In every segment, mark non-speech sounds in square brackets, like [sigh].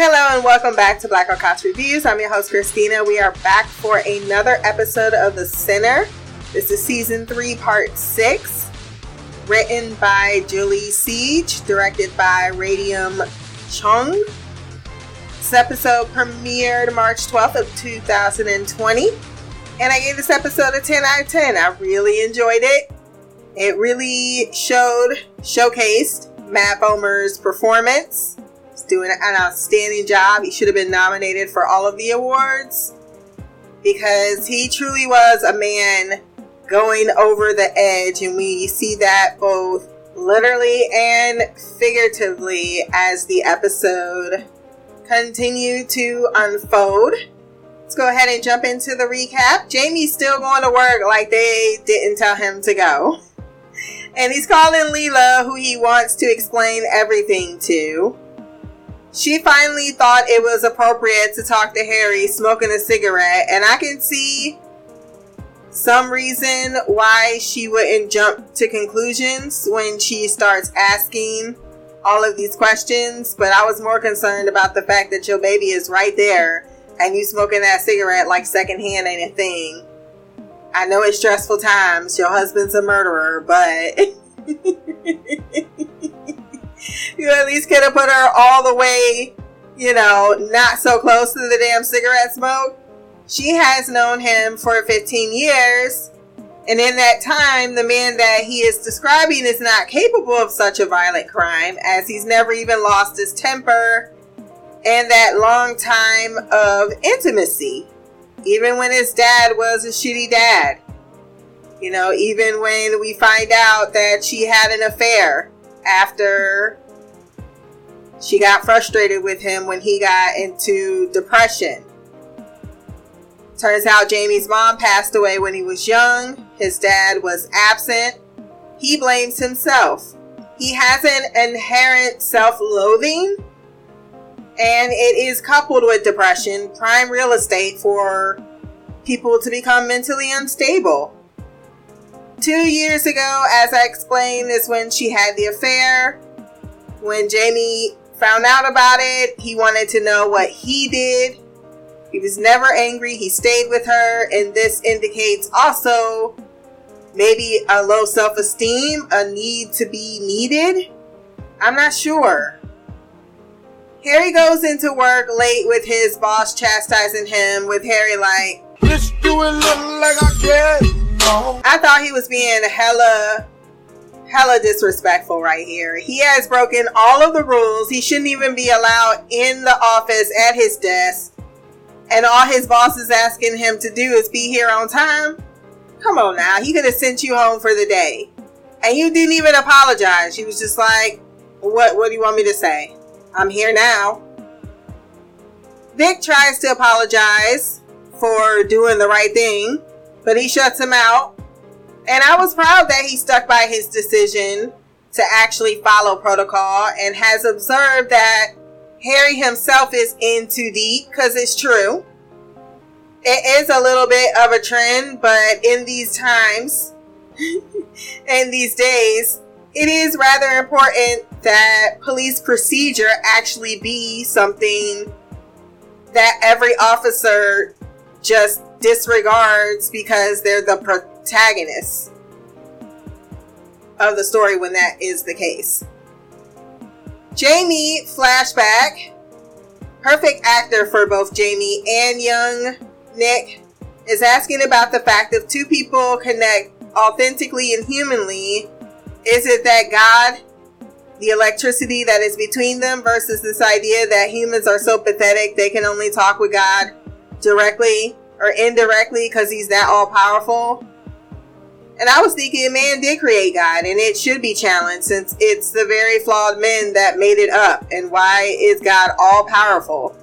Hello and welcome back to Black Couch Reviews. I'm your host Christina. We are back for another episode of The Sinner. This is season three, part six, written by Julie Siege, directed by Radium Cheung. This episode premiered March 12th of 2020, and I gave this episode a 10 out of 10. I really enjoyed it. It really showed, showcased Matt Bomer's performance doing an outstanding job. He should have been nominated for all of the awards because he truly was a man going over the edge, and we see that both literally and figuratively as the episode continued to unfold. Let's go ahead and jump into the recap. Jamie's still going to work like they didn't tell him to go. And he's calling Leela, who he wants to explain everything to she finally thought it was appropriate to talk to Harry smoking a cigarette, and I can see some reason why she wouldn't jump to conclusions when she starts asking all of these questions, but I was more concerned about the fact that your baby is right there and you smoking that cigarette like secondhand ain't a thing. I know it's stressful times. Your husband's a murderer, but [laughs] you at least could have put her all the way, you know, not so close to the damn cigarette smoke. She has known him for 15 years. And in that time, the man that he is describing is not capable of such a violent crime as he's never even lost his temper and that long time of intimacy. Even when his dad was a shitty dad. You know, even when we find out that she had an affair after she got frustrated with him when he got into depression. Turns out Jamie's mom passed away when he was young. His dad was absent. He blames himself. He has an inherent self loathing, and it is coupled with depression, prime real estate for people to become mentally unstable. Two years ago, as I explained, is when she had the affair. When Jamie found out about it, he wanted to know what he did. He was never angry. He stayed with her, and this indicates also maybe a low self esteem, a need to be needed. I'm not sure. Harry goes into work late with his boss chastising him, with Harry like, Bitch, you look like I care. I thought he was being hella, hella disrespectful right here. He has broken all of the rules. He shouldn't even be allowed in the office at his desk. And all his boss is asking him to do is be here on time. Come on now. He could have sent you home for the day. And you didn't even apologize. He was just like, what, what do you want me to say? I'm here now. Vic tries to apologize for doing the right thing but he shuts him out. And I was proud that he stuck by his decision to actually follow protocol and has observed that Harry himself is in too deep because it's true. It is a little bit of a trend, but in these times, [laughs] in these days, it is rather important that police procedure actually be something that every officer just disregards because they're the protagonists of the story when that is the case. Jamie flashback. Perfect actor for both Jamie and young Nick is asking about the fact if two people connect authentically and humanly, is it that God, the electricity that is between them, versus this idea that humans are so pathetic they can only talk with God directly or indirectly because he's that all powerful. And I was thinking, man did create God, and it should be challenged since it's the very flawed men that made it up. And why is God all powerful?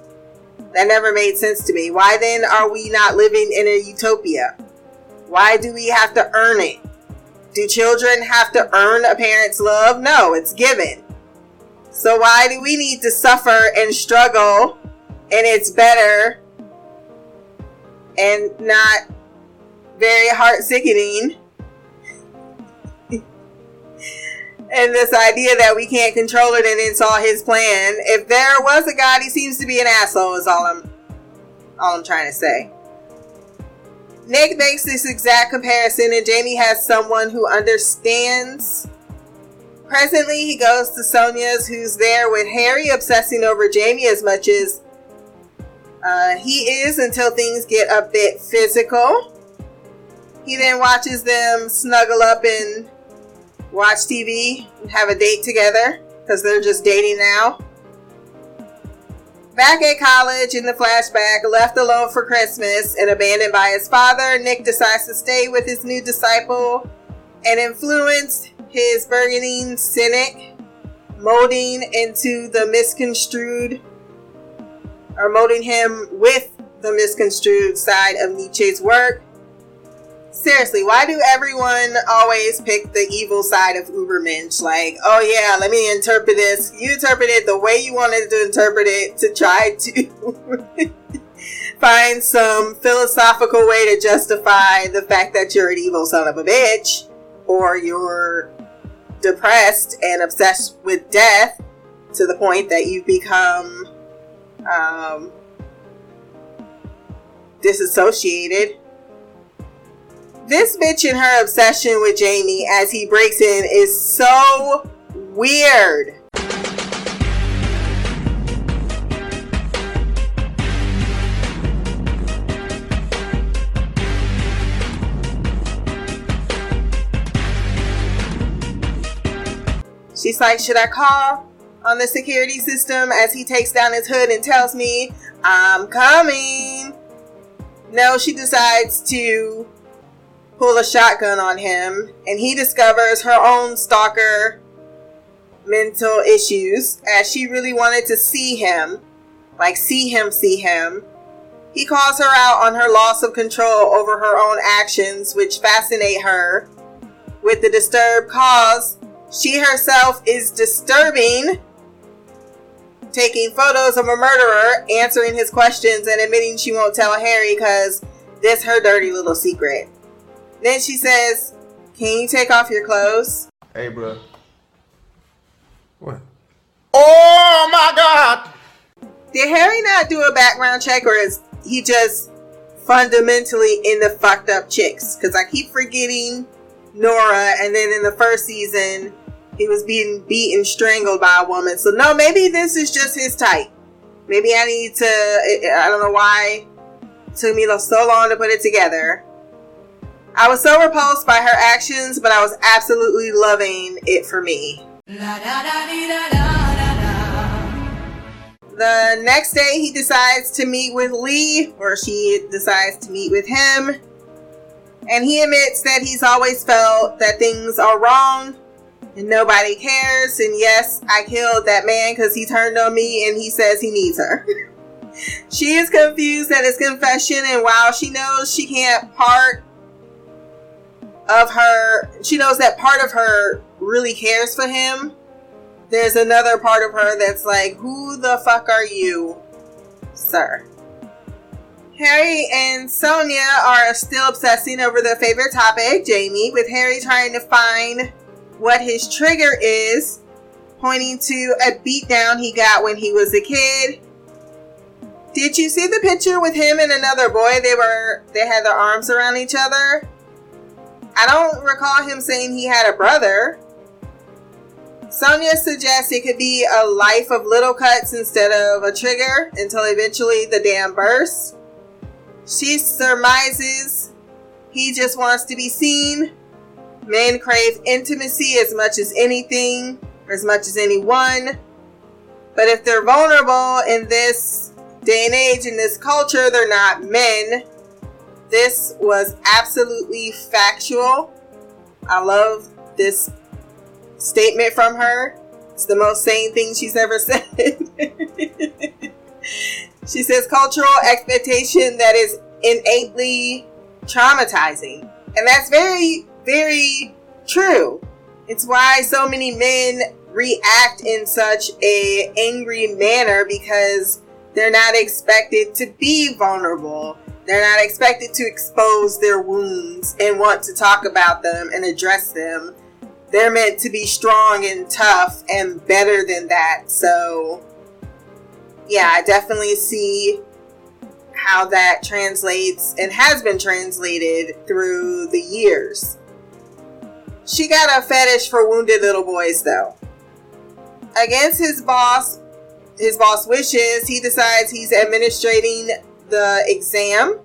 That never made sense to me. Why then are we not living in a utopia? Why do we have to earn it? Do children have to earn a parent's love? No, it's given. So why do we need to suffer and struggle? And it's better and not very heart sickening and this idea that we can't control it and it's all his plan. If there was a God, he seems to be an asshole. Is all I'm all I'm trying to say. Nick makes this exact comparison, and Jamie has someone who understands. Presently, he goes to Sonia's, who's there with Harry, obsessing over Jamie as much as uh, he is until things get a bit physical. He then watches them snuggle up and watch TV have a date together because they're just dating now. Back at college in the flashback, left alone for Christmas and abandoned by his father, Nick decides to stay with his new disciple and influenced his burgeoning cynic, molding into the misconstrued, or molding him with the misconstrued side of Nietzsche's work seriously, why do everyone always pick the evil side of Ubermensch? Like, oh yeah, let me interpret this. You interpret it the way you wanted to interpret it to try to [laughs] find some philosophical way to justify the fact that you're an evil son of a bitch or you're depressed and obsessed with death to the point that you've become um, disassociated this bitch and her obsession with Jamie as he breaks in is so weird. She's like, Should I call on the security system as he takes down his hood and tells me, I'm coming? No, she decides to pull a shotgun on him, and he discovers her own stalker mental issues as she really wanted to see him, like see him, see him. He calls her out on her loss of control over her own actions, which fascinate her. With the disturbed cause, she herself is disturbing, taking photos of a murderer, answering his questions, and admitting she won't tell Harry because this her dirty little secret. Then she says, Can you take off your clothes? Hey, bro. What? Oh my god! Did Harry not do a background check or is he just fundamentally in the fucked up chicks? Because I keep forgetting Nora, and then in the first season, he was being beaten, strangled by a woman. So, no, maybe this is just his type. Maybe I need to, I don't know why it took me so long to put it together. I was so repulsed by her actions, but I was absolutely loving it for me. The next day, he decides to meet with Lee, or she decides to meet with him. And he admits that he's always felt that things are wrong and nobody cares. And yes, I killed that man because he turned on me and he says he needs her. [laughs] she is confused at his confession, and while she knows she can't part of her, she knows that part of her really cares for him. There's another part of her that's like, who the fuck are you, sir? Harry and Sonia are still obsessing over their favorite topic, Jamie, with Harry trying to find what his trigger is, pointing to a beatdown he got when he was a kid. Did you see the picture with him and another boy? They were they had their arms around each other. I don't recall him saying he had a brother. Sonia suggests it could be a life of little cuts instead of a trigger until eventually the dam bursts. She surmises he just wants to be seen. Men crave intimacy as much as anything, or as much as anyone. But if they're vulnerable in this day and age, in this culture, they're not men. This was absolutely factual. I love this statement from her. It's the most sane thing she's ever [laughs] said. she says cultural expectation that is innately traumatizing. And that's very, very true. It's why so many men react in such a angry manner because they're not expected to be vulnerable. They're not expected to expose their wounds and want to talk about them and address them they're meant to be strong and tough and better than that. So, yeah, I definitely see how that translates and has been translated through the years. She got a fetish for wounded little boys, though. Against his boss, his boss wishes, he decides he's administrating the exam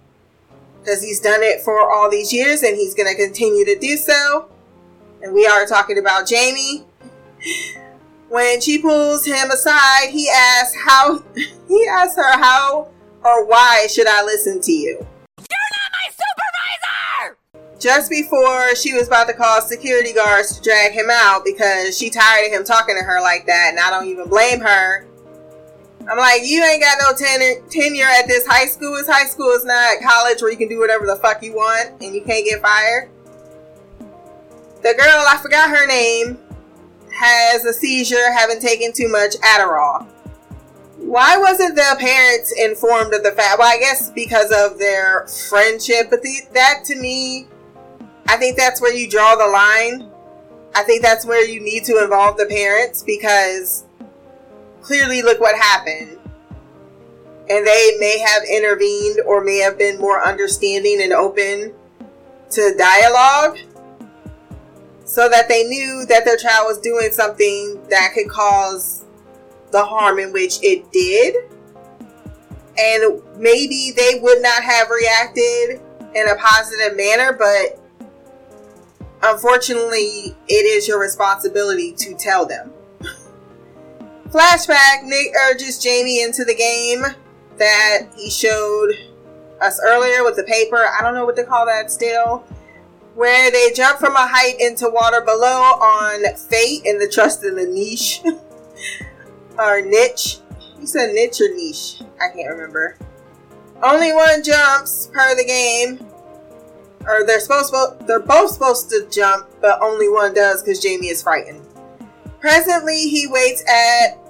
because he's done it for all these years and he's going to continue to do so. And we are talking about Jamie. When she pulls him aside, he asks how [laughs] he asks her how or why should I listen to you? You're not my supervisor! Just before she was about to call security guards to drag him out because she tired of him talking to her like that, and I don't even blame her. I'm like, you ain't got no tenure, tenure at this high school. This high school is not college where you can do whatever the fuck you want and you can't get fired. The girl, I forgot her name, has a seizure having taken too much Adderall. Why wasn't the parents informed of the fact? Well, I guess because of their friendship, but the, that to me, I think that's where you draw the line. I think that's where you need to involve the parents because clearly look what happened. And they may have intervened or may have been more understanding and open to dialogue so that they knew that their child was doing something that could cause the harm in which it did. And maybe they would not have reacted in a positive manner, but unfortunately, it is your responsibility to tell them. Flashback Nick urges Jamie into the game that he showed us earlier with the paper. I don't know what to call that still. Where they jump from a height into water below on Fate in the Trust in the Niche. [laughs] or Niche. You said niche or niche? I can't remember. Only one jumps per the game. Or they're supposed to, they're both supposed to jump, but only one does because Jamie is frightened. Presently, he waits at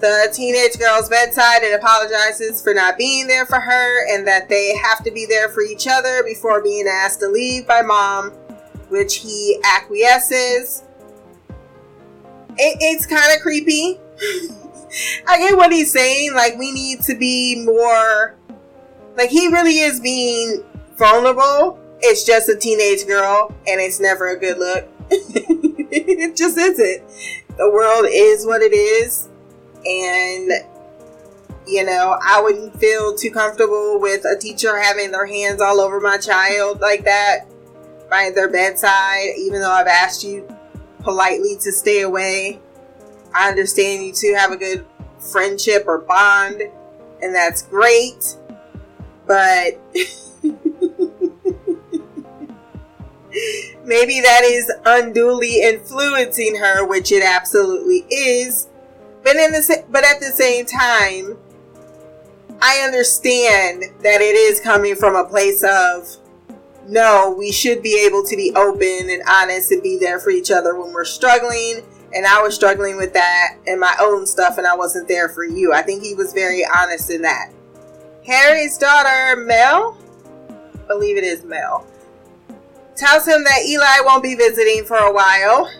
the teenage girl's bedside and apologizes for not being there for her and that they have to be there for each other before being asked to leave by mom, which he acquiesces. It, it's kind of creepy. [laughs] I get what he's saying. Like, we need to be more. Like, he really is being vulnerable. It's just a teenage girl, and it's never a good look. [laughs] it just isn't. The world is what it is and you know, I wouldn't feel too comfortable with a teacher having their hands all over my child like that by their bedside, even though I've asked you politely to stay away. I understand you two have a good friendship or bond, and that's great, but [laughs] maybe that is unduly influencing her, which it absolutely is but in the but at the same time, I understand that it is coming from a place of no, we should be able to be open and honest and be there for each other when we're struggling. And I was struggling with that and my own stuff, and I wasn't there for you. I think he was very honest in that. Harry's daughter, Mel, believe it is Mel, tells him that Eli won't be visiting for a while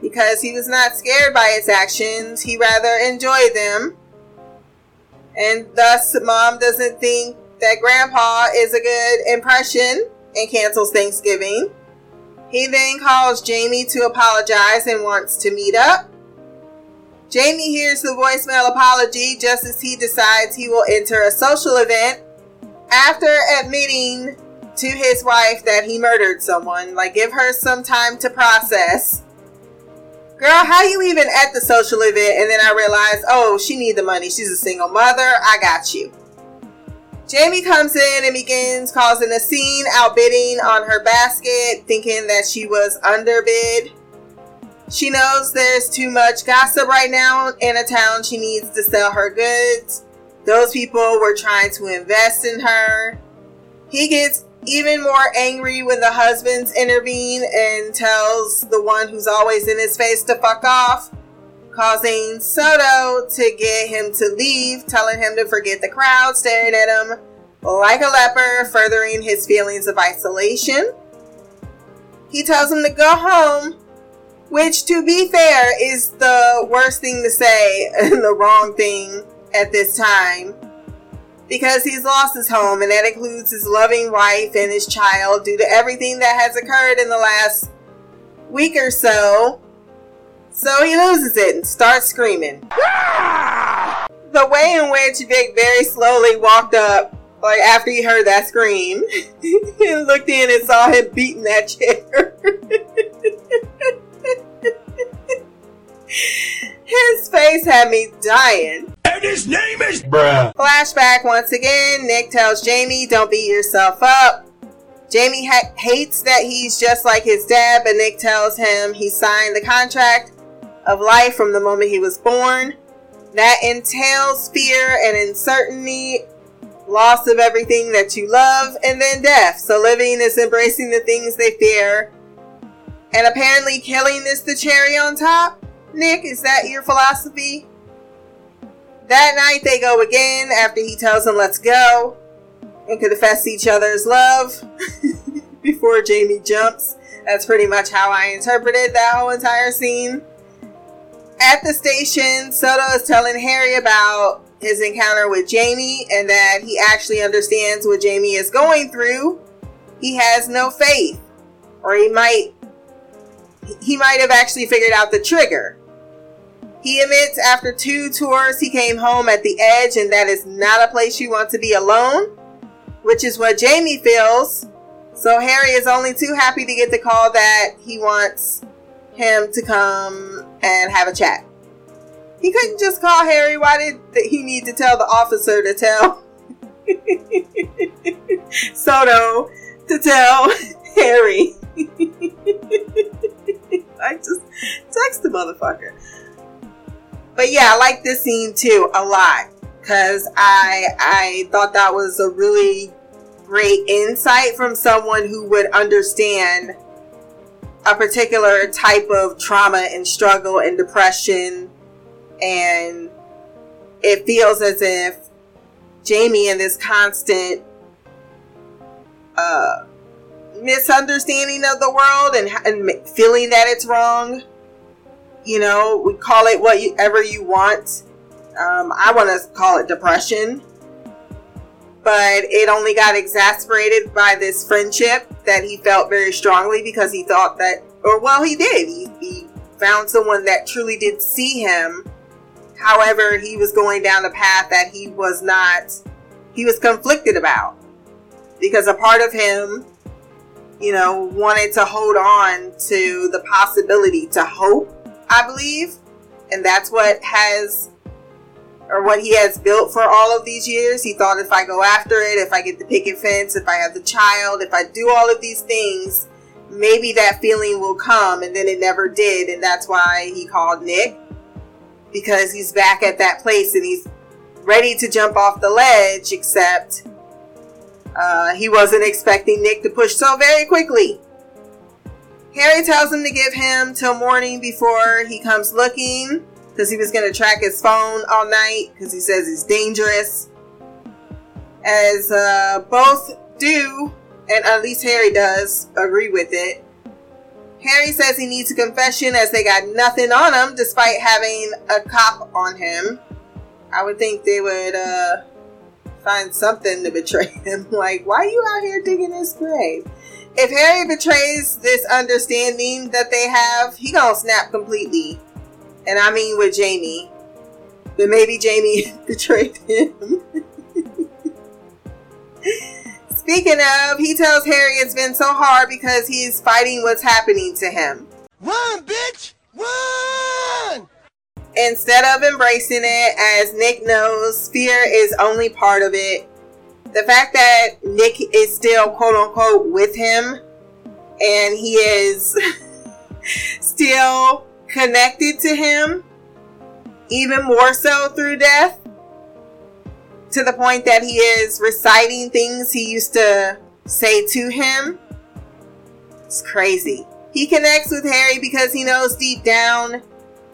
because he was not scared by its actions, he rather enjoyed them. And thus, mom doesn't think that grandpa is a good impression and cancels Thanksgiving. He then calls Jamie to apologize and wants to meet up. Jamie hears the voicemail apology just as he decides he will enter a social event after admitting to his wife that he murdered someone. Like, give her some time to process girl, how you even at the social event? And then I realized, oh, she need the money. She's a single mother. I got you. Jamie comes in and begins causing a scene, outbidding on her basket, thinking that she was underbid. She knows there's too much gossip right now in a town she needs to sell her goods. Those people were trying to invest in her. He gets even more angry when the husbands intervene and tells the one who's always in his face to fuck off, causing Soto to get him to leave, telling him to forget the crowd staring at him like a leper, furthering his feelings of isolation. He tells him to go home, Which, to be fair, is the worst thing to say [laughs] and the wrong thing at this time. Because he's lost his home, and that includes his loving wife and his child due to everything that has occurred in the last week or so. So he loses it and starts screaming. Ah! The way in which Vic very slowly walked up, like after he heard that scream, [laughs] and looked in and saw him beating that chair. [laughs] His face had me dying. And his name is Bruh. Flashback once again. Nick tells Jamie, "Don't beat yourself up." Jamie ha- hates that he's just like his dad, but Nick tells him he signed the contract of life from the moment he was born. That entails fear and uncertainty, loss of everything that you love, and then death. So living is embracing the things they fear. And apparently killing is the cherry on top. Nick, is that your philosophy? That night they go again after he tells them let's go and confess each other's love [laughs] before Jamie jumps. That's pretty much how I interpreted that whole entire scene. At the station, Soto is telling Harry about his encounter with Jamie and that he actually understands what Jamie is going through. He has no faith, or he might he might have actually figured out the trigger. He admits after two tours he came home at the edge and that is not a place you want to be alone, which is what Jamie feels. So Harry is only too happy to get the call that he wants him to come and have a chat. He couldn't just call Harry. Why did he need to tell the officer to tell [laughs] Soto to tell [laughs] Harry? [laughs] I just text the motherfucker. But yeah, I like this scene too a lot because I I thought that was a really great insight from someone who would understand a particular type of trauma and struggle and depression and it feels as if Jamie in this constant uh, misunderstanding of the world and, and feeling that it's wrong. You know, we call it whatever you want. Um, I want to call it depression. But it only got exasperated by this friendship that he felt very strongly because he thought that, or well, he did. He, he found someone that truly did see him. However, he was going down a path that he was not, he was conflicted about. Because a part of him you know, wanted to hold on to the possibility to hope, I believe. And that's what has, or what he has built for all of these years. He thought if I go after it, if I get the picket fence, if I have the child, if I do all of these things, maybe that feeling will come. And then it never did. And that's why he called Nick because he's back at that place and he's ready to jump off the ledge, except uh, he wasn't expecting Nick to push so very quickly. Harry tells him to give him till morning before he comes looking because he was going to track his phone all night because he says he's dangerous. As uh, both do, and at least Harry does, agree with it. Harry says he needs a confession as they got nothing on him despite having a cop on him. I would think they would uh, find something to betray [laughs] him. Like, why are you out here digging his grave? If Harry betrays this understanding that they have, he gonna snap completely. And I mean with Jamie. But maybe Jamie [laughs] betrayed him. [laughs] Speaking of, he tells Harry it's been so hard because he's fighting what's happening to him. Run, bitch! Run! Instead of embracing it as Nick knows fear is only part of it, the fact that Nick is still quote unquote with him and he is [laughs] still connected to him, even more so through death, to the point that he is reciting things he used to say to him. It's crazy. He connects with Harry because he knows deep down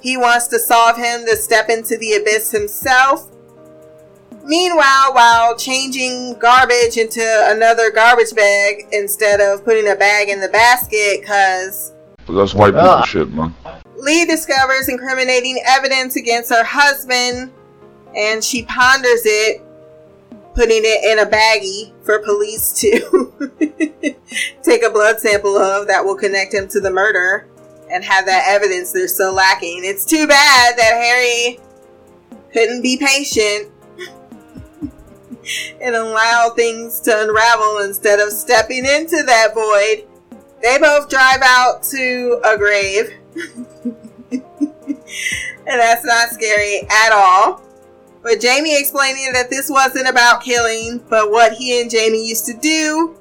he wants to solve him to step into the abyss himself. Meanwhile, while changing garbage into another garbage bag instead of putting a bag in the basket, because But that's white people Ah. shit, man. Lee discovers incriminating evidence against her husband and she ponders it, putting it in a baggie for police to [laughs] take a blood sample of that will connect him to the murder and have that evidence they're so lacking. It's too bad that Harry couldn't be patient [laughs] and allow things to unravel instead of stepping into that void. They both drive out to a grave. [laughs] and that's not scary at all. But Jamie explaining that this wasn't about killing, but what he and Jamie used to do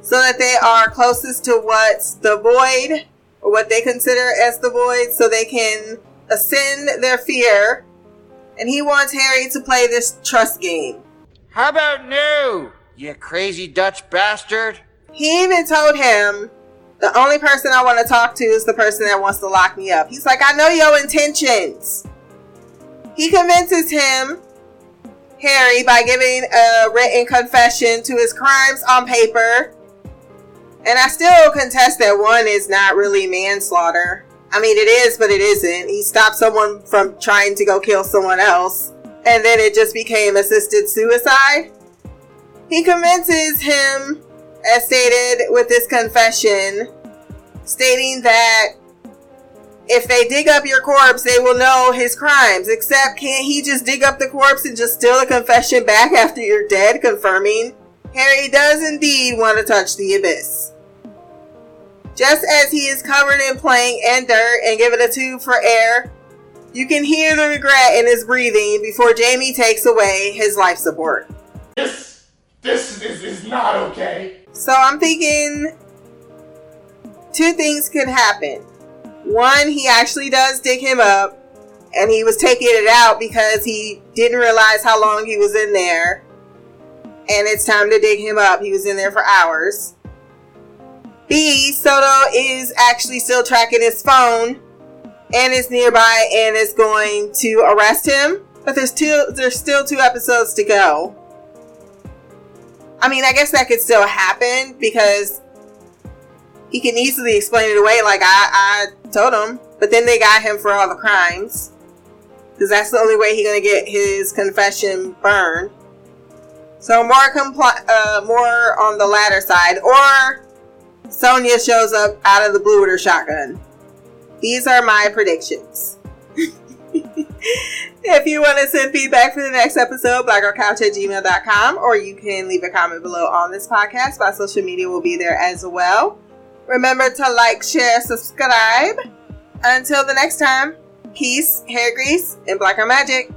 so that they are closest to what's the void or what they consider as the void so they can ascend their fear. And he wants Harry to play this trust game. How about no, you crazy Dutch bastard? He even told him the only person I want to talk to is the person that wants to lock me up. He's like, I know your intentions. He convinces him, Harry, by giving a written confession to his crimes on paper. And I still contest that one is not really manslaughter. I mean, it is, but it isn't. He stopped someone from trying to go kill someone else. And then it just became assisted suicide. He convinces him as stated with this confession, stating that if they dig up your corpse, they will know his crimes. Except, can't he just dig up the corpse and just steal a confession back after you're dead, confirming Harry does indeed want to touch the abyss? Just as he is covered in plank and dirt and given a tube for air, you can hear the regret in his breathing before Jamie takes away his life support. This, this is, is not okay. So I'm thinking two things could happen. One, he actually does dig him up, and he was taking it out because he didn't realize how long he was in there. And it's time to dig him up. He was in there for hours. B, Soto is actually still tracking his phone and is nearby and is going to arrest him. But there's two there's still two episodes to go. I mean, I guess that could still happen because he can easily explain it away like I, I told him. But then they got him for all the crimes. Because that's the only way he's going to get his confession burned. So more compli- uh, more on the latter side. Or Sonia shows up out of the blue with her shotgun. These are my predictions. [laughs] if you want to send feedback for the next episode, blackgirlcouch at gmail.com, or you can leave a comment below on this podcast. My social media will be there as well. Remember to like, share, subscribe. Until the next time, peace, hair grease, and black girl magic.